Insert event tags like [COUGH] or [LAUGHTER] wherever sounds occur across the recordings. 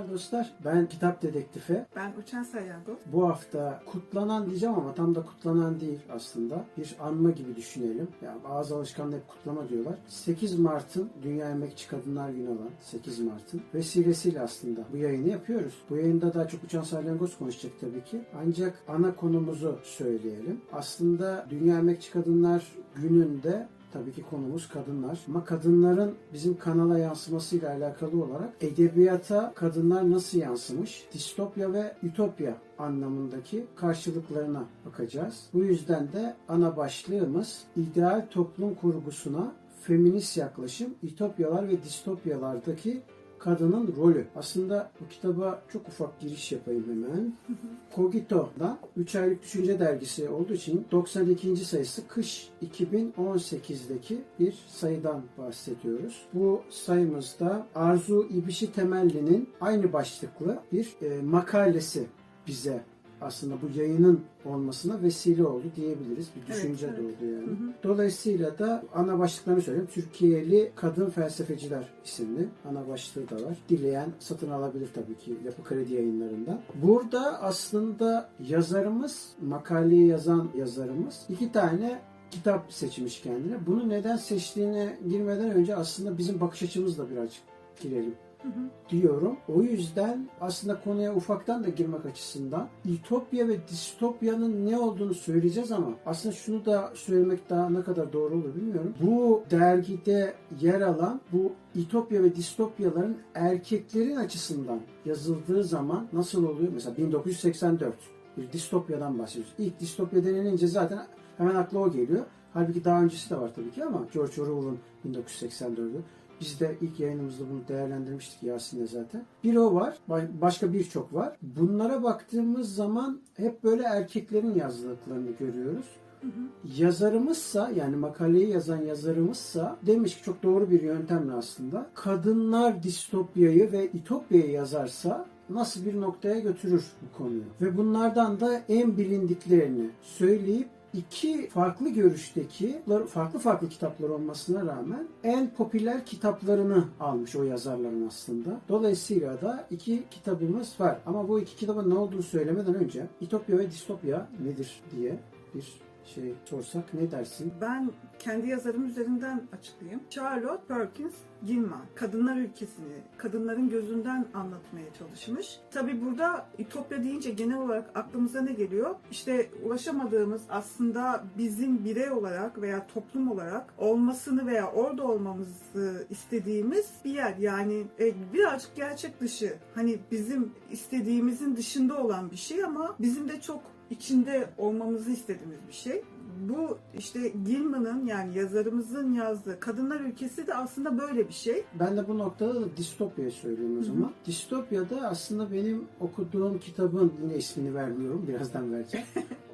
Selamlar dostlar. Ben Kitap Dedektifi. Ben Uçan Sayango. Bu hafta kutlanan diyeceğim ama tam da kutlanan değil aslında. Bir anma gibi düşünelim. Yani ağız alışkanlığı hep kutlama diyorlar. 8 Mart'ın Dünya Emekçi Kadınlar Günü olan 8 Mart'ın vesilesiyle aslında bu yayını yapıyoruz. Bu yayında daha çok Uçan Salyangoz konuşacak tabii ki. Ancak ana konumuzu söyleyelim. Aslında Dünya Emekçi Kadınlar Günü'nde Tabii ki konumuz kadınlar. Ama kadınların bizim kanala yansımasıyla alakalı olarak edebiyata kadınlar nasıl yansımış? Distopya ve ütopya anlamındaki karşılıklarına bakacağız. Bu yüzden de ana başlığımız ideal toplum kurgusuna feminist yaklaşım, ütopyalar ve distopyalardaki kadının rolü. Aslında bu kitaba çok ufak giriş yapayım hemen. Cogito'dan 3 aylık düşünce dergisi olduğu için 92. sayısı kış 2018'deki bir sayıdan bahsediyoruz. Bu sayımızda Arzu İbişi Temelli'nin aynı başlıklı bir e, makalesi bize aslında bu yayının olmasına vesile oldu diyebiliriz. Bir düşünce Evet, evet. oldu yani. Hı hı. Dolayısıyla da ana başlıklarını söyleyeyim. Türkiye'li Kadın Felsefeciler isimli ana başlığı da var. Dileyen satın alabilir tabii ki Yapı Kredi yayınlarından. Burada aslında yazarımız, makaleyi yazan yazarımız iki tane kitap seçmiş kendine. Bunu neden seçtiğine girmeden önce aslında bizim bakış açımızla birazcık girelim Diyorum. O yüzden aslında konuya ufaktan da girmek açısından ütopya ve distopyanın ne olduğunu söyleyeceğiz ama aslında şunu da söylemek daha ne kadar doğru olur bilmiyorum. Bu dergide yer alan bu ütopya ve distopyaların erkeklerin açısından yazıldığı zaman nasıl oluyor? Mesela 1984 bir distopyadan bahsediyoruz. İlk distopya denilince zaten hemen akla o geliyor. Halbuki daha öncesi de var tabii ki ama George Orwell'ın 1984'ü. Biz de ilk yayınımızda bunu değerlendirmiştik Yasin'le zaten. Bir o var, ba- başka birçok var. Bunlara baktığımız zaman hep böyle erkeklerin yazdıklarını görüyoruz. Yazarımızsa yani makaleyi yazan yazarımızsa demiş ki çok doğru bir yöntemle aslında kadınlar distopyayı ve ütopyayı yazarsa nasıl bir noktaya götürür bu konuyu. Ve bunlardan da en bilindiklerini söyleyip iki farklı görüşteki farklı farklı kitaplar olmasına rağmen en popüler kitaplarını almış o yazarların aslında. Dolayısıyla da iki kitabımız var. Ama bu iki kitabın ne olduğunu söylemeden önce İtopya ve Distopya nedir diye bir şey sorsak ne dersin? Ben kendi yazarım üzerinden açıklayayım. Charlotte Perkins Gilman, kadınlar ülkesini kadınların gözünden anlatmaya çalışmış. Tabi burada Ütopya deyince genel olarak aklımıza ne geliyor? İşte ulaşamadığımız aslında bizim birey olarak veya toplum olarak olmasını veya orada olmamızı istediğimiz bir yer. Yani e, birazcık gerçek dışı. Hani bizim istediğimizin dışında olan bir şey ama bizim de çok içinde olmamızı istediğimiz bir şey. Bu işte Gilman'ın yani yazarımızın yazdığı Kadınlar Ülkesi de aslında böyle bir şey. Ben de bu noktada da distopyayı söylüyorum o zaman. Distopya'da aslında benim okuduğum kitabın yine ismini vermiyorum. Birazdan vereceğim.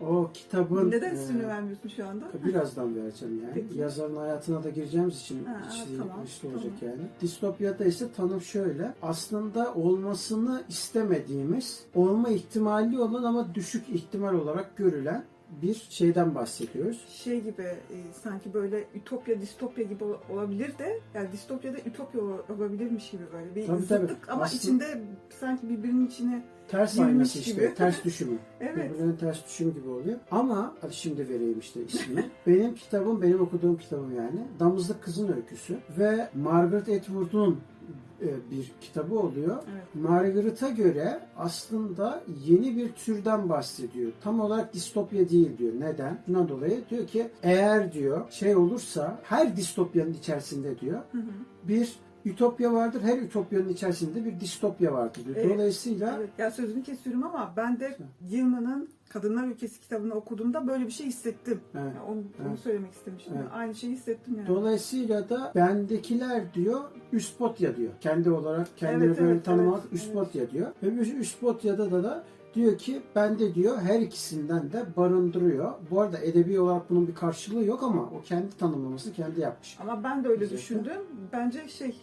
O kitabın [LAUGHS] Neden e, ismini vermiyorsun şu anda? Birazdan vereceğim yani. Peki. Yazarın hayatına da gireceğimiz için Ha, içli, tamam, içli olacak tamam. yani. Distopyada ise tanım şöyle. Aslında olmasını istemediğimiz, olma ihtimali olan ama düşük ihtimal olarak görülen bir şeyden bahsediyoruz. Şey gibi e, sanki böyle ütopya distopya gibi ol- olabilir de yani distopyada ütopya ol- olabilirmiş gibi böyle bir Tabii, tabii. zıtlık ama Aslında- içinde sanki birbirinin içine Ters aynası işte, gibi. ters [LAUGHS] düşümü. evet Birbirinin ters düşüm gibi oluyor. Ama hadi şimdi vereyim işte ismini. [LAUGHS] benim kitabım, benim okuduğum kitabım yani. Damızlık Kızın Öyküsü ve Margaret Atwood'un bir kitabı oluyor. evet Margaret'a göre aslında yeni bir türden bahsediyor. Tam olarak distopya değil diyor. Neden? Buna dolayı diyor ki eğer diyor şey olursa her distopyanın içerisinde diyor Hı hı. bir ütopya vardır. Her ütopyanın içerisinde bir distopya vardır. Evet. Dolayısıyla Evet. Ya sözünü kesiyorum ama ben de Gilman'ın Kadınlar Ülkesi kitabını okuduğumda böyle bir şey hissettim. Evet. Yani onu, onu Evet. söylemek istemiştim. Evet. Aynı şeyi hissettim yani. Dolayısıyla da bendekiler diyor üspotya diyor. Kendi olarak kendini Evet, böyle evet, tanımak evet, üspotya diyor. Ve üspotyada da, da diyor ki bende diyor her ikisinden de barındırıyor. Bu arada edebi olarak bunun bir karşılığı yok ama o kendi tanımlamasını kendi yapmış. Ama ben de öyle Güzel. düşündüm. Bence şey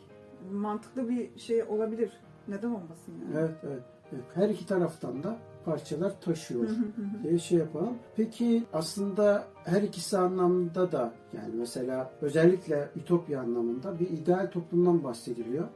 mantıklı bir şey olabilir. Neden olmasın yani? Evet, evet. evet. Her iki taraftan da parçalar taşıyor. Diye şey yapalım. Peki aslında her ikisi anlamda da yani mesela özellikle ütopya anlamında bir ideal toplumdan bahsediliyor.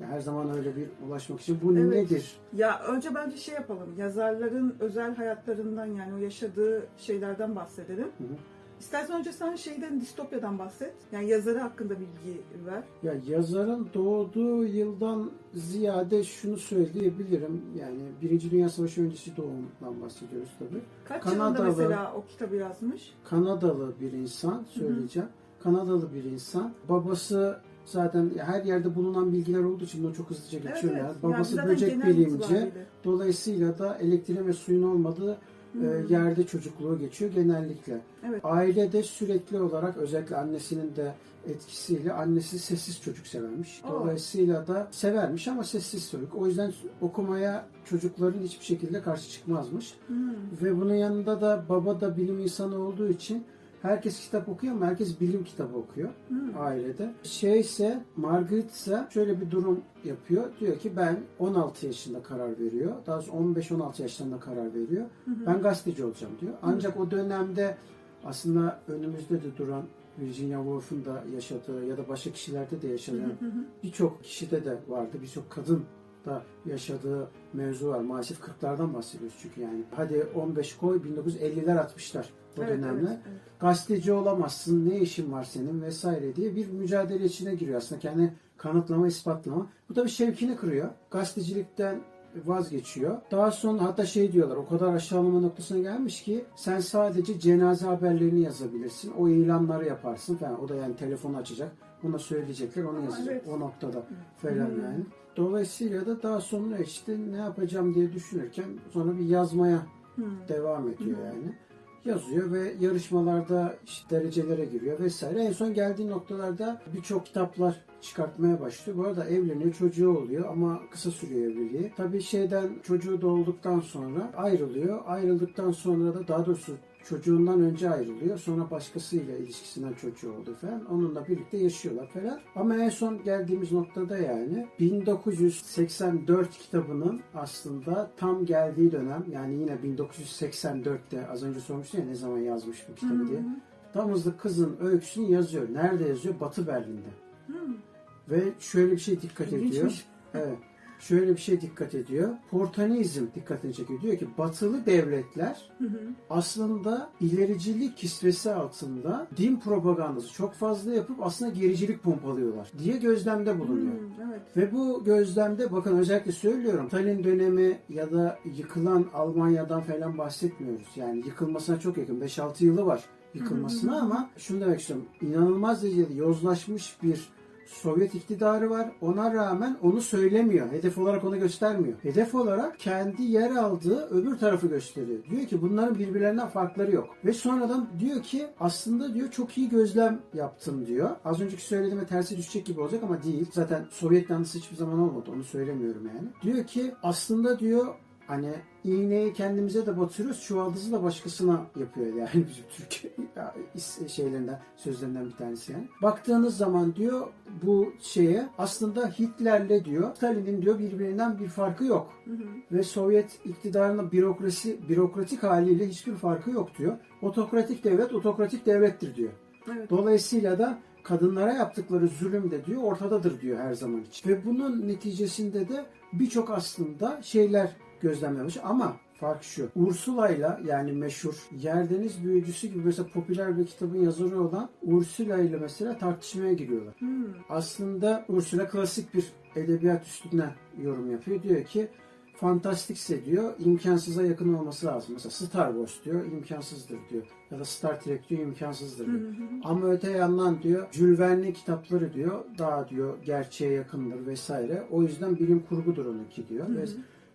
Yani her zaman öyle bir ulaşmak için bu Evet. nedir? Ya önce bence şey yapalım. Yazarların özel hayatlarından yani o yaşadığı şeylerden bahsedelim. Hı hı. İstersen önce sen şeyden distopyadan bahset. Yani yazarı hakkında bilgi ver. Ya yazarın doğduğu yıldan ziyade şunu söyleyebilirim. Yani Birinci Dünya Savaşı öncesi doğumundan bahsediyoruz tabii. Kaç Kanadalı. yılında mesela o kitabı yazmış? Kanadalı bir insan söyleyeceğim. Kanadalı bir insan. Babası zaten her yerde bulunan bilgiler olduğu için bunu çok hızlıca geçiyorlar. Yani Babası zaten böcek bilimci. Dolayısıyla da elektriğin ve suyun olmadığı e, yerde çocukluğu geçiyor genellikle. Evet. Ailede sürekli olarak özellikle annesinin de etkisiyle annesi sessiz çocuk severmiş. Dolayısıyla da severmiş ama sessiz çocuk. O yüzden okumaya çocukların hiçbir şekilde karşı çıkmazmış. Hmm. Ve bunun yanında da baba da bilim insanı olduğu için herkes kitap okuyor ama herkes bilim kitabı okuyor Hmm. ailede. Şeyse Margaret ise şöyle bir durum yapıyor. Diyor ki ben 16 yaşında karar veriyor. Daha sonra 15-16 yaşlarında karar veriyor. Hı. Ben gazeteci olacağım diyor. Ancak o dönemde aslında önümüzde de duran Virginia Woolf'un da yaşadığı ya da başka kişilerde de hı. birçok kişide de vardı. Birçok kadın da yaşadığı mevzu var. Maalesef 40'lardan bahsediyoruz çünkü yani. Hadi 15 koy 1950'ler 60'lar o Evet, dönemler. evet, evet. Gazeteci olamazsın, ne işin var senin vesaire diye bir mücadele içine giriyor aslında. Kendi kanıtlama, ispatlama. Bu da bir şevkini kırıyor. Gazetecilikten vazgeçiyor. Daha sonra hatta şey diyorlar o kadar aşağılama noktasına gelmiş ki sen sadece cenaze haberlerini yazabilirsin. O ilanları yaparsın falan. O da yani telefonu açacak. Buna söyleyecekler onu yazacak. evet. O noktada falan yani. Dolayısıyla da daha sonra işte ne yapacağım diye düşünürken sonra bir yazmaya Hmm. devam ediyor Hı. yani. Yazıyor ve yarışmalarda işte derecelere giriyor vesaire. En son geldiği noktalarda birçok kitaplar çıkartmaya başlıyor. Bu arada evleniyor, çocuğu oluyor ama kısa sürüyor evliliği. Tabii şeyden çocuğu doğduktan sonra ayrılıyor. Ayrıldıktan sonra da daha doğrusu çocuğundan önce ayrılıyor. Sonra başkasıyla ilişkisinden çocuğu oldu falan. Onunla birlikte yaşıyorlar falan. Ama en son geldiğimiz noktada yani 1984 kitabının aslında tam geldiği dönem yani yine 1984'te az önce sormuştum ya ne zaman yazmış bu kitabı diye. Hı hı. Damızlık kızın öyküsünü yazıyor. Nerede yazıyor? Batı Berlin'de. Hı. Ve şöyle bir şey dikkat ediyor. Evet. Şöyle bir şey dikkat ediyor. Portanizm dikkatini çekiyor. Diyor ki batılı devletler Hı hı. aslında ilericilik kisvesi altında din propagandası çok fazla yapıp aslında gericilik pompalıyorlar diye gözlemde bulunuyor. Hmm, evet. Ve bu gözlemde bakın özellikle söylüyorum Stalin dönemi ya da yıkılan Almanya'dan falan bahsetmiyoruz. Yani yıkılmasına çok yakın 5-6 yılı var yıkılmasına Hı hı hı. ama şunu demek istiyorum. İnanılmaz derecede yozlaşmış bir Sovyet iktidarı var. Ona rağmen onu söylemiyor. Hedef olarak onu göstermiyor. Hedef olarak kendi yer aldığı öbür tarafı gösteriyor. Diyor ki bunların birbirlerinden farkları yok. Ve sonradan diyor ki aslında diyor çok iyi gözlem yaptım diyor. Az önceki söylediğime tersi düşecek gibi olacak ama değil. Zaten Sovyet yanlısı hiçbir zaman olmadı. Onu söylemiyorum yani. Diyor ki aslında diyor hani iğneyi kendimize de batırıyoruz, çuvaldızı da başkasına yapıyor yani [LAUGHS] bizim is- şeylerinden, sözlerinden bir tanesi yani. Baktığınız zaman diyor bu şeye aslında Hitler'le diyor Stalin'in diyor birbirinden bir farkı yok. Hı hı. Ve Sovyet iktidarının bürokrasi bürokratik haliyle hiçbir farkı yok diyor. Otokratik devlet otokratik devlettir diyor. Evet. Dolayısıyla da kadınlara yaptıkları zulüm de diyor ortadadır diyor her zaman için. Ve bunun neticesinde de birçok aslında şeyler gözlemlemiş ama fark şu. Ursula'yla yani meşhur Yerdeniz Büyücüsü gibi mesela popüler bir kitabın yazarı olan Ursula ile mesela tartışmaya giriyorlar. Hmm. Aslında Ursula klasik bir edebiyat üstüne yorum yapıyor. Diyor ki fantastikse diyor imkansıza yakın olması lazım. Mesela Star Wars diyor imkansızdır diyor. Ya da Star Trek diyor imkansızdır diyor. Hı hı hı. Ama öte yandan diyor Jules Verne kitapları diyor daha diyor gerçeğe yakındır vesaire. O yüzden bilim kurgudur onunki diyor. Hı hı.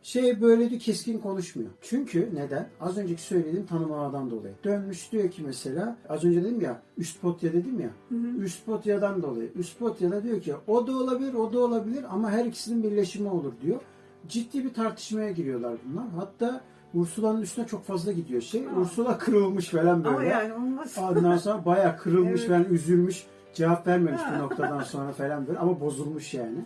Şey böyle de keskin konuşmuyor. Çünkü neden? Az önceki söylediğim tanımlamadan dolayı. Dönmüş diyor ki mesela az önce dedim ya Üspotya dedim ya. Hı hı. Üspotya'dan dolayı. Üspotya'da diyor ki o da olabilir o da olabilir ama her ikisinin birleşimi olur diyor. Ciddi bir tartışmaya giriyorlar bunlar. Hatta Ursula'nın üstüne çok fazla gidiyor şey. Aa. Ursula kırılmış falan böyle. Ama yani olmaz. Ondan sonra bayağı kırılmış [LAUGHS] Evet. falan üzülmüş. Cevap vermemiş bir noktadan sonra falan böyle ama bozulmuş yani.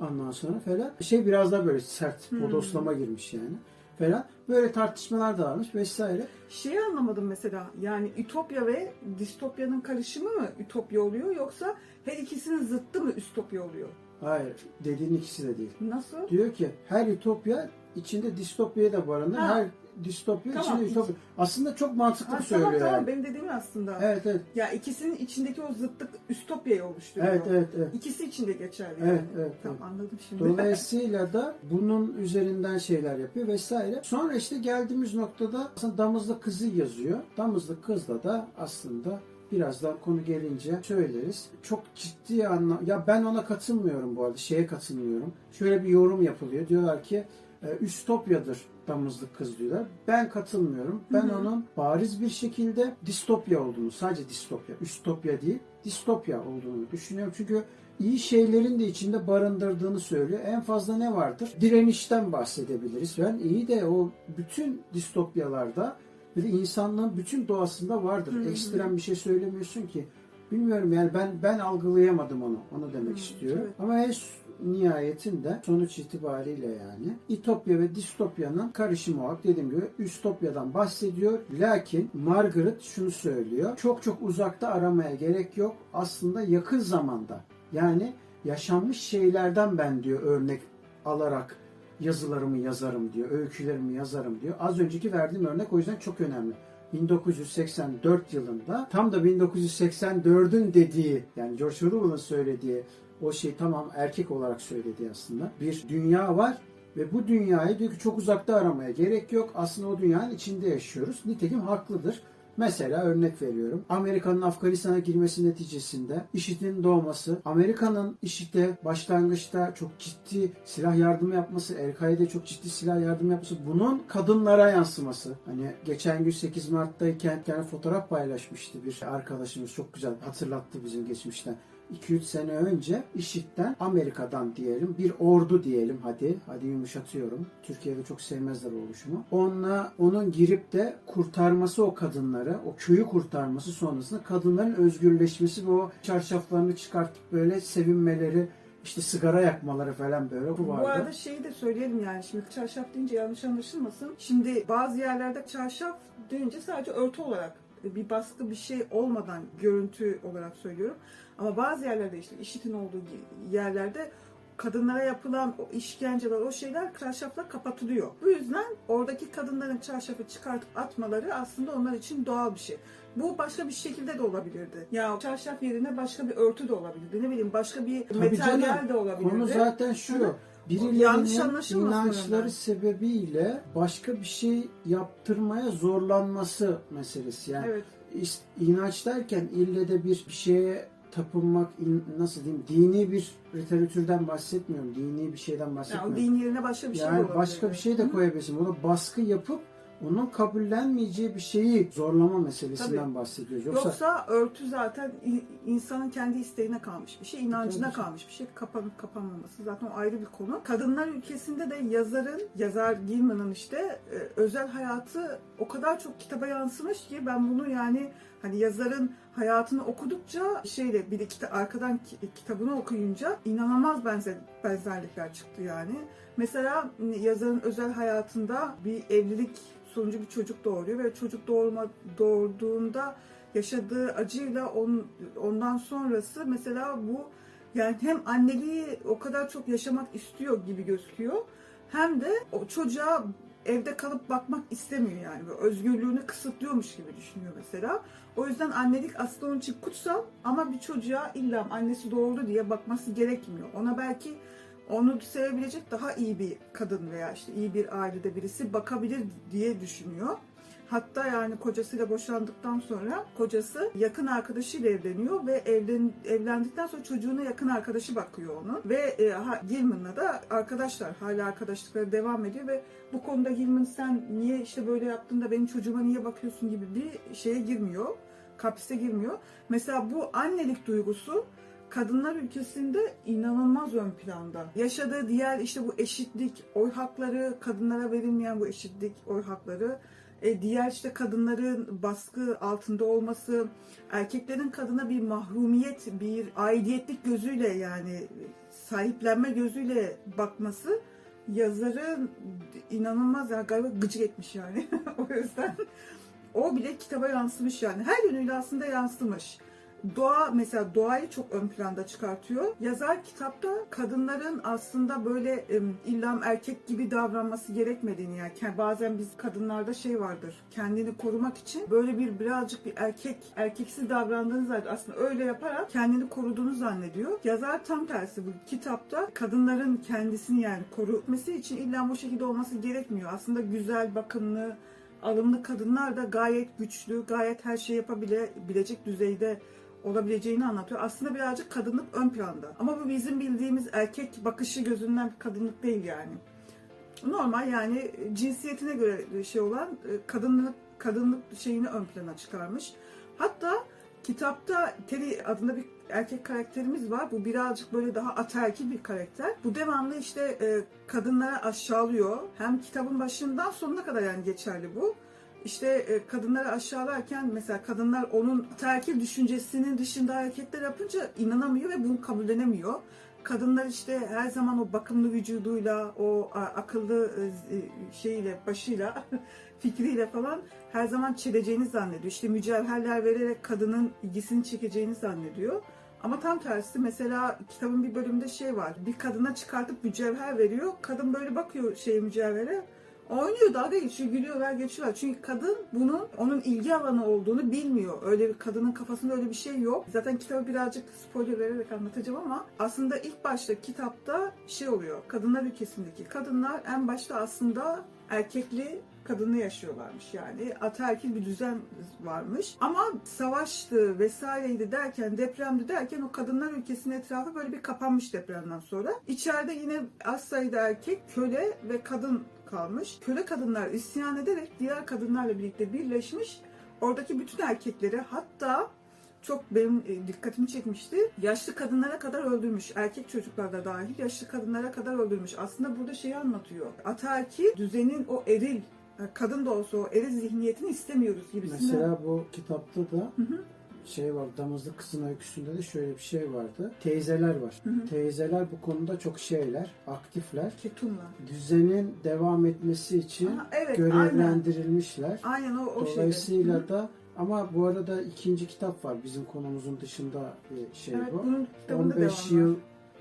Ondan sonra falan şey biraz daha böyle sert Hmm. bodoslama girmiş yani falan. Böyle tartışmalar da varmış vesaire. Şeyi anlamadım mesela yani ütopya ve distopyanın karışımı mı ütopya oluyor yoksa her ikisinin zıttı mı üstopya oluyor? Hayır dediğin ikisi de değil. Nasıl? Diyor ki her ütopya içinde distopyayı da barındırır. Ha. Her distopya Tamam. içinde ütopya. Aslında çok mantıklı Ha, söylüyor tamam tamam benim dediğim aslında. Evet evet. Ya ikisinin içindeki o zıtlık üstopyayı oluşturuyor. Evet evet evet. İkisi için de geçerli. Evet, yani. evet, Tamam evet. anladım şimdi. Dolayısıyla da bunun üzerinden şeyler yapıyor vesaire. Sonra işte geldiğimiz noktada aslında damızlık kızı yazıyor. Damızlık kızla da aslında birazdan konu gelince söyleriz. Çok ciddi anlam... Ya ben ona katılmıyorum bu arada. Şeye katılmıyorum. Şöyle bir yorum yapılıyor. Diyorlar ki e, üstopyadır damızlık kız diyorlar. Ben katılmıyorum. Ben Hı hı. onun bariz bir şekilde distopya olduğunu, sadece distopya, üstopya değil, distopya olduğunu düşünüyorum. Çünkü iyi şeylerin de içinde barındırdığını söylüyor. En fazla ne vardır? Direnişten bahsedebiliriz. Ben iyi de o bütün distopyalarda bir insanlığın bütün doğasında vardır. Hı hı. Ekstrem bir şey söylemiyorsun ki. Bilmiyorum yani ben ben algılayamadım onu. Onu demek Hı, istiyorum. evet. Ama en nihayetinde sonuç itibariyle yani İtopya ve distopyanın karışımı olarak dediğim gibi üstopyadan bahsediyor. Lakin Margaret şunu söylüyor. Çok çok uzakta aramaya gerek yok. Aslında yakın zamanda yani yaşanmış şeylerden ben diyor örnek alarak yazılarımı yazarım diyor. Öykülerimi yazarım diyor. Az önceki verdiğim örnek o yüzden çok önemli. 1984 yılında tam da 1984'ün dediği yani George Orwell'ın söylediği o şey tamam erkek olarak söylediği aslında. Bir dünya var ve bu dünyayı diyor ki çok uzakta aramaya gerek yok. Aslında o dünyanın içinde yaşıyoruz. Nitekim haklıdır. Mesela örnek veriyorum. Amerika'nın Afganistan'a girmesi neticesinde IŞİD'in doğması, Amerika'nın IŞİD'e başlangıçta çok ciddi silah yardımı yapması, El-Kaide çok ciddi silah yardımı yapması, bunun kadınlara yansıması. Hani geçen gün 8 Mart'tayken bir fotoğraf paylaşmıştı bir arkadaşımız çok güzel hatırlattı bizim geçmişten. 2-3 sene önce IŞİD'den Amerika'dan diyelim bir ordu diyelim hadi hadi yumuşatıyorum. Türkiye'de çok sevmezler oluşumu. Onunla onun girip de kurtarması o kadınları, o köyü kurtarması sonrasında kadınların özgürleşmesi ve o çarşaflarını çıkartıp böyle sevinmeleri işte sigara yakmaları falan böyle bu vardı. Bu arada şeyi de söyleyelim yani şimdi çarşaf deyince yanlış anlaşılmasın. Şimdi bazı yerlerde çarşaf deyince sadece örtü olarak bir baskı bir şey olmadan görüntü olarak söylüyorum. Ama bazı yerlerde işte işitin olduğu yerlerde kadınlara yapılan o işkenceler, o şeyler çarşafla kapatılıyor. Bu yüzden oradaki kadınların çarşafı çıkartıp atmaları aslında onlar için doğal bir şey. Bu başka bir şekilde de olabilirdi. Ya çarşaf yerine başka bir örtü de olabilirdi. Ne bileyim başka bir Tabii materyal canım. de olabilirdi. Konu zaten şu. Birilerinin inançları sebebiyle başka bir şey yaptırmaya zorlanması meselesi. Yani Evet. İnanç derken ille de bir şeye tapınmak nasıl diyeyim dini bir literatürden bahsetmiyorum. Dini bir şeyden Yani o bahsetmiyorum. din yerine başka bir şey yani başka bir şey de koyabilirsin. Ona baskı yapıp onun kabullenmeyeceği bir şeyi zorlama meselesinden Tabii. bahsediyoruz. Yoksa, Yoksa, örtü zaten insanın kendi isteğine kalmış bir şey, inancına Tabii kalmış bir şey. Kapanıp kapanmaması zaten o ayrı bir konu. Kadınlar ülkesinde de yazarın, yazar Gilman'ın işte e, özel hayatı o kadar çok kitaba yansımış ki ben bunu yani Hani yazarın hayatını okudukça şeyle bir de kita- arkadan ki- kitabını okuyunca inanılmaz benzer, benzerlikler çıktı yani. Mesela yazarın özel hayatında bir evlilik sonucu bir çocuk doğuruyor ve çocuk doğurma doğurduğunda yaşadığı acıyla on, ondan sonrası mesela bu yani hem anneliği o kadar çok yaşamak istiyor gibi gözüküyor hem de o çocuğa evde kalıp bakmak istemiyor yani. Böyle özgürlüğünü kısıtlıyormuş gibi düşünüyor mesela. O yüzden annelik aslında onun için kutsal ama bir çocuğa illa annesi doğurdu diye bakması gerekmiyor. Ona belki onu sevebilecek daha iyi bir kadın veya işte iyi bir ailede birisi bakabilir diye düşünüyor. Hatta yani kocasıyla boşandıktan sonra kocası yakın arkadaşıyla evleniyor ve evlen, evlendikten sonra çocuğuna yakın arkadaşı bakıyor onu. Ve e, Gilman'la da arkadaşlar hala arkadaşlıkları devam ediyor ve bu konuda Gilman sen niye işte böyle yaptın da benim çocuğuma niye bakıyorsun gibi bir şeye girmiyor. Kapiste girmiyor. Mesela bu annelik duygusu kadınlar ülkesinde inanılmaz ön planda. Yaşadığı diğer işte bu eşitlik, oy hakları, kadınlara verilmeyen bu eşitlik, oy hakları, e, diğer işte kadınların baskı altında olması, erkeklerin kadına bir mahrumiyet, bir aidiyetlik gözüyle yani sahiplenme gözüyle bakması yazarın inanılmaz ya galiba gıcık etmiş yani. [LAUGHS] o yüzden o bile kitaba yansımış yani. Her yönüyle aslında yansımış. Doğa mesela doğayı çok ön planda çıkartıyor. Yazar kitapta kadınların aslında böyle illa erkek gibi davranması gerekmediğini yani bazen biz kadınlarda şey vardır. Kendini korumak için böyle bir birazcık bir erkek erkeksi davrandığını zaten aslında öyle yaparak kendini koruduğunu zannediyor. Yazar tam tersi bu kitapta kadınların kendisini yani koruması için illa bu şekilde olması gerekmiyor. Aslında güzel, bakımlı, alımlı kadınlar da gayet güçlü, gayet her şeyi yapabilecek düzeyde olabileceğini anlatıyor. Aslında birazcık kadınlık ön planda. Ama bu bizim bildiğimiz erkek bakışı gözünden kadınlık değil yani. Normal yani cinsiyetine göre şey olan e, kadınlık kadınlık şeyini ön plana çıkarmış. Hatta kitapta Terry adında bir erkek karakterimiz var. Bu birazcık böyle daha ataerkil bir karakter. Bu devamlı işte e, kadınlara aşağılıyor. Hem kitabın başından sonuna kadar yani geçerli bu işte e, kadınları aşağılarken mesela kadınlar onun terkil düşüncesinin dışında hareketler yapınca inanamıyor ve bunu kabullenemiyor. Kadınlar işte her zaman o bakımlı vücuduyla, o akıllı e, şeyiyle, başıyla, [LAUGHS] fikriyle falan her zaman çeleceğini zannediyor. İşte mücevherler vererek kadının ilgisini çekeceğini zannediyor. Ama tam tersi mesela kitabın bir bölümünde şey var. Bir kadına çıkartıp mücevher veriyor. Kadın böyle bakıyor şey mücevhere. Oynuyor dalga geçiyor, gülüyorlar, geçiyorlar. Çünkü kadın bunun onun ilgi alanı olduğunu bilmiyor. Öyle bir kadının kafasında öyle bir şey yok. Zaten kitabı birazcık spoiler vererek anlatacağım ama aslında ilk başta kitapta şey oluyor. Kadınlar ülkesindeki kadınlar en başta aslında erkekli kadını yaşıyorlarmış yani. Ataerkil bir düzen varmış. Ama savaştı vesaireydi derken, depremdi derken o kadınlar ülkesinin etrafı böyle bir kapanmış depremden sonra. İçeride yine az sayıda erkek, köle ve kadın kalmış. Köle kadınlar isyan ederek diğer kadınlarla birlikte birleşmiş. Oradaki bütün erkekleri hatta çok benim e, dikkatimi çekmişti. Yaşlı kadınlara kadar öldürmüş. Erkek çocuklar da dahil yaşlı kadınlara kadar öldürmüş. Aslında burada şeyi anlatıyor. Ataerkil düzenin o eril e, kadın da olsa o eril zihniyetini istemiyoruz gibisinden. Mesela bu kitapta da şey var, Damızlık Kızın Öyküsü'nde de şöyle bir şey vardı. Teyzeler var. Teyzeler bu konuda çok şeyler, aktifler. Ketumla. Düzenin devam etmesi için Aha, evet, aynen. görevlendirilmişler. Aynen o, o şeyde. Dolayısıyla Hı hı. da ama bu arada ikinci kitap var bizim konumuzun dışında bir şey evet, bu. bunun kitabında 15 devam var. yıl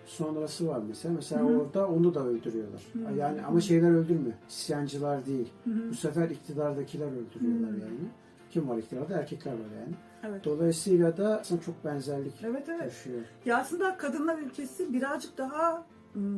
sonrası var mesela. Mesela Hı hı. orada onu da öldürüyorlar. Hı hı. Yani ama şeyler öldürmüyor. İsyancılar değil. Hı hı. Bu sefer iktidardakiler öldürüyorlar Hı. yani. Kim var iktidarda? Erkekler var yani. Evet. Dolayısıyla da aslında çok benzerlik Evet evet. taşıyor. Ya aslında kadınlar ülkesi birazcık daha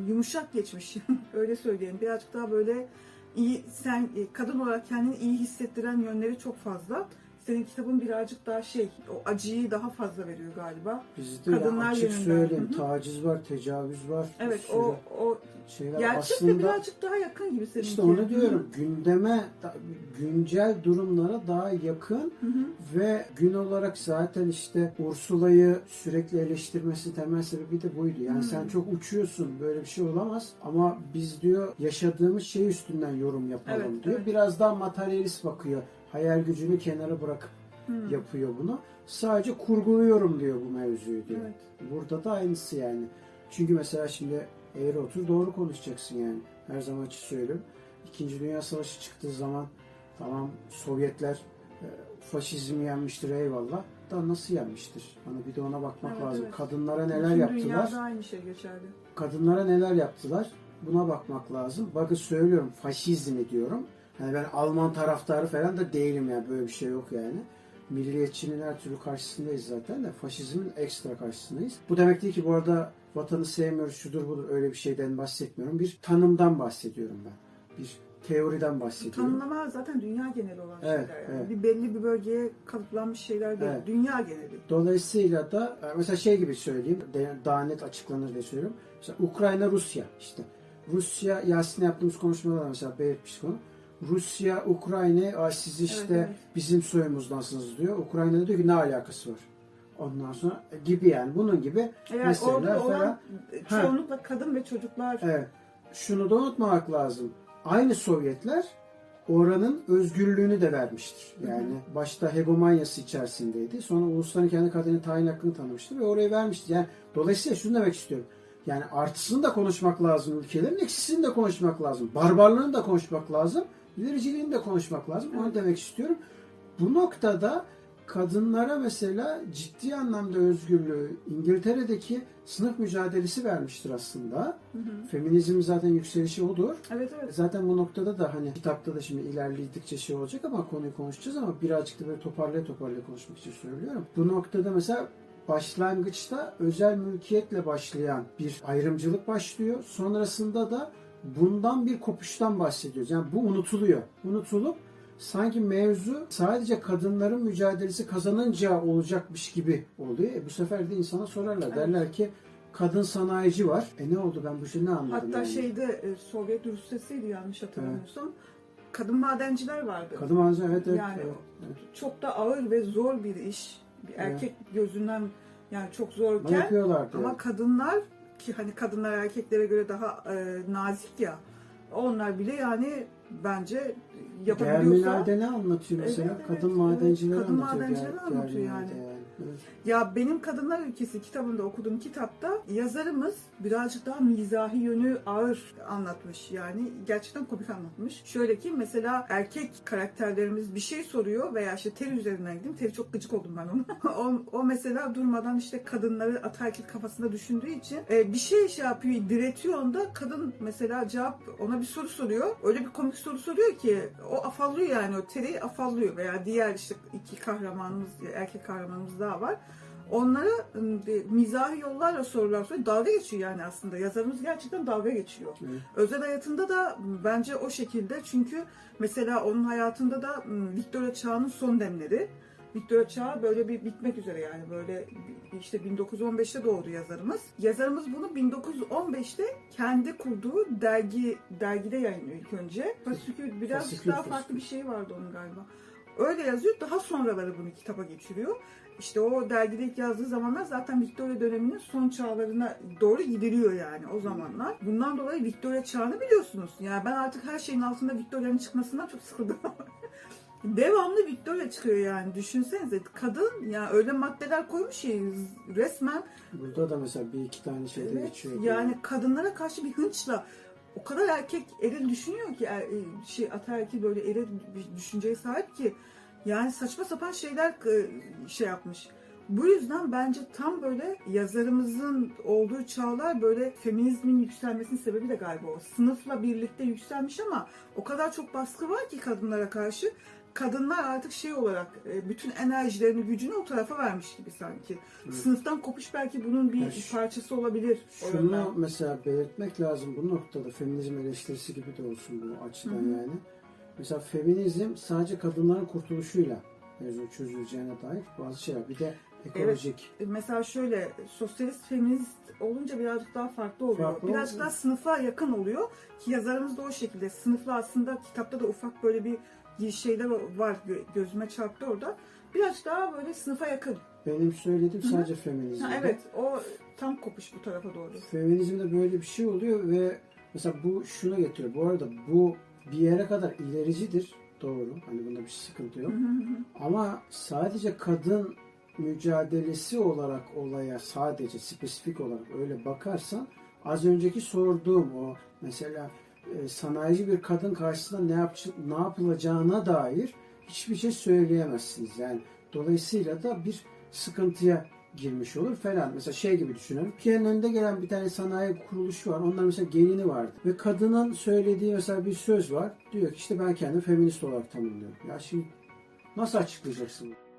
yumuşak geçmiş. [LAUGHS] Öyle söyleyeyim. Birazcık daha böyle iyi sen e, kadın olarak kendini iyi hissettiren yönleri çok fazla. Senin kitabın birazcık daha şey, o acıyı daha fazla veriyor galiba. Bizde Kadınlar ya açık söyleyeyim Hı hı. taciz var, tecavüz var. Evet, o o şeyler gerçekle aslında birazcık daha yakın gibi seninki. işte onu diyorum. Gündeme da- güncel durumlara daha yakın Hı hı. ve gün olarak zaten işte Ursula'yı sürekli eleştirmesi temel sebebi de buydu. Yani Hmm. sen çok uçuyorsun böyle bir şey olamaz ama biz diyor yaşadığımız şey üstünden yorum yapalım Evet, diyor. evet. Biraz daha materyalist bakıyor. Hayal gücünü kenara bırakıp Hmm. yapıyor bunu. Sadece kurguluyorum diyor bu mevzuyu diyor. Evet. Burada da aynısı yani. Çünkü mesela şimdi eğri otur doğru konuşacaksın yani. Her zaman için söylüyorum. İkinci Dünya Savaşı çıktığı zaman tamam Sovyetler e, faşizmi yenmiştir eyvallah. Da nasıl yenmiştir? Hani bir de ona bakmak Evet, lazım. evet. Kadınlara neler Bütün yaptılar? dünyada aynı şey geçerli. kadınlara neler yaptılar buna bakmak lazım. Bakın söylüyorum faşizmi diyorum. Hani ben Alman taraftarı falan da değilim yani böyle bir şey yok yani. Milliyetçinin her türlü karşısındayız zaten de faşizmin ekstra karşısındayız. Bu demek değil ki bu arada vatanı sevmiyoruz şudur budur öyle bir şeyden bahsetmiyorum. Bir tanımdan bahsediyorum ben. Bir teoriden bahsediyorum. Tanımlama zaten dünya geneli olan Evet, şeyler. Yani. evet. Bir belli bir bölgeye kalıplanmış şeyler değil. Evet. Dünya geneli. Dolayısıyla da e, mesela şey gibi söyleyeyim, daha net açıklanır diye söylüyorum. Mesela Ukrayna, Rusya işte. Rusya, Yasin'le yaptığımız konuşmalarda mesela belirtmiş konu. Rusya, Ukrayna, "Aa, siz işte Evet, evet. bizim soyumuzdansınız diyor. Ukrayna diyor ki ne alakası var? Ondan sonra e, gibi yani bunun gibi Eğer Mesela orada falan- olan çoğunlukla kadın ve çocuklar Evet. Şunu da unutmamak lazım. Aynı Sovyetler oranın özgürlüğünü de vermiştir. Yani başta hegemonyası içerisindeydi. Sonra ulusların kendi kaderini tayin hakkını tanımıştı ve orayı vermişti. Yani dolayısıyla şunu demek istiyorum. Yani artısını da konuşmak lazım ülkelerin, eksisini de konuşmak lazım. Barbarlığını da konuşmak lazım. İlericiliğini de konuşmak lazım. Onu demek istiyorum. Bu noktada kadınlara mesela ciddi anlamda özgürlüğü İngiltere'deki sınıf mücadelesi vermiştir aslında. Hı hı. Feminizm zaten yükselişi odur. Evet evet. Zaten bu noktada da hani kitapta da şimdi ilerledikçe şey olacak ama konuyu konuşacağız ama birazcık da böyle toparlaya toparlaya konuşmak için söylüyorum. Bu noktada mesela başlangıçta özel mülkiyetle başlayan bir ayrımcılık başlıyor. Sonrasında da bundan bir kopuştan bahsediyoruz. Yani bu unutuluyor. Unutulup sanki mevzu sadece kadınların mücadelesi kazanınca olacakmış gibi oluyor. E bu sefer de insana sorarlar. Evet. Derler ki kadın sanayici var. E ne oldu ben bu şey ne anladım Hatta yani? şeyde e, Sovyet Rusyası'ydı yanlış hatırlamıyorsam. Kadın madenciler vardı. Kadın mağaza evet evet. Yani evet, evet. Çok da ağır ve zor bir iş. Bir erkek gözünden yani çok Ama zorken ama yani. kadınlar ki hani kadınlar erkeklere göre daha e, nazik ya. Onlar bile yani bence yapabiliyorsa Germinal'de ne anlatıyor mesela? Evet, kadın evet, madencileri. Kadın anlatıyor. madencileri Ger- anlatıyor Germinal'de yani. Ya benim Kadınlar Ülkesi kitabında okuduğum kitapta yazarımız birazcık daha mizahi yönü ağır anlatmış. Yani gerçekten komik anlatmış. Şöyle ki mesela erkek karakterlerimiz bir şey soruyor veya işte Teri üzerinden gideyim. Teri çok gıcık oldum ben ona. [LAUGHS] o, o mesela durmadan işte kadınları ataerkil kafasında düşündüğü için e, bir şey şey yapıyor, diretiyor onda. Kadın mesela cevap ona bir soru soruyor. Öyle bir komik soru soruyor ki o afallıyor yani o Teri'yi afallıyor veya diğer işte iki kahramanımız, erkek kahramanımız daha var. Onlara de- mizahi yollarla sorular soruyor. Dalga geçiyor yani aslında. Yazarımız gerçekten dalga geçiyor. Evet. Özel hayatında da bence o şekilde. Çünkü mesela onun hayatında da m, Victoria Çağı'nın son demleri. Victoria Çağı böyle bir bitmek üzere yani böyle işte 1915'te doğdu yazarımız. Yazarımız bunu 1915'te kendi kurduğu dergi dergide yayınlıyor ilk önce. Fasikül biraz Fasikül, daha farklı fasikül. bir şey vardı onun galiba. Öyle yazıyor. Daha sonraları bunu kitaba geçiriyor. İşte o dergide ilk yazdığı zamanlar zaten Victoria döneminin son çağlarına doğru gidiliyor yani o zamanlar. Bundan dolayı Victoria çağını biliyorsunuz. Yani ben artık her şeyin altında Victoria'nın çıkmasından çok sıkıldım. [LAUGHS] Devamlı Victoria çıkıyor yani. Düşünsenize kadın yani öyle maddeler koymuş ki resmen Burada da mesela bir iki tane şeyde Evet, geçiyor. yani kadınlara karşı bir hınçla o kadar erkek eril düşünüyor ki er- e, şey ataerkil böyle eril bir düşünceye sahip ki yani saçma sapan şeyler e, şey yapmış. Bu yüzden bence tam böyle yazarımızın olduğu çağlar böyle feminizmin yükselmesinin sebebi de galiba o. Sınıfla birlikte yükselmiş ama o kadar çok baskı var ki kadınlara karşı. Kadınlar artık şey olarak e, bütün enerjilerini, gücünü o tarafa vermiş gibi sanki. Evet. Sınıftan kopuş belki bunun bir Ya şu- parçası olabilir. Şunu mesela belirtmek lazım bu noktada feminizm eleştirisi gibi de olsun bu açıdan Hı yani. Mesela feminizm sadece kadınların kurtuluşuyla mevzu çözüleceğine dair bazı şeyler. Bir de ekolojik. Mesela şöyle sosyalist feminist olunca birazcık daha farklı oluyor. Farklı birazcık oluyor. daha sınıfa yakın oluyor ki yazarımız da o şekilde. Sınıfla aslında kitapta da ufak böyle bir şeyler var gö- gözüme çarptı orada. Birazcık daha böyle sınıfa yakın. Benim söylediğim sadece feminizm. Ha, evet o tam kopuş bu tarafa doğru. Feminizmde böyle bir şey oluyor ve mesela bu şuna getiriyor. Bu arada bu bir yere kadar ilericidir. Doğru. Hani bunda bir sıkıntı yok. Ama sadece kadın mücadelesi olarak olaya sadece spesifik olarak öyle bakarsan az önceki sorduğum o mesela sanayici bir kadın karşısında ne, yap, ne yapılacağına dair hiçbir şey söyleyemezsiniz. Yani dolayısıyla da bir sıkıntıya girmiş olur falan. Mesela şey gibi düşünelim. Türkiye'nin önünde gelen bir tane sanayi kuruluşu var. Onlar mesela gelini vardı. Ve kadının söylediği mesela bir söz var. Diyor ki işte ben kendimi feminist olarak tanımlıyorum. Ya şimdi nasıl açıklayacaksın? bunu?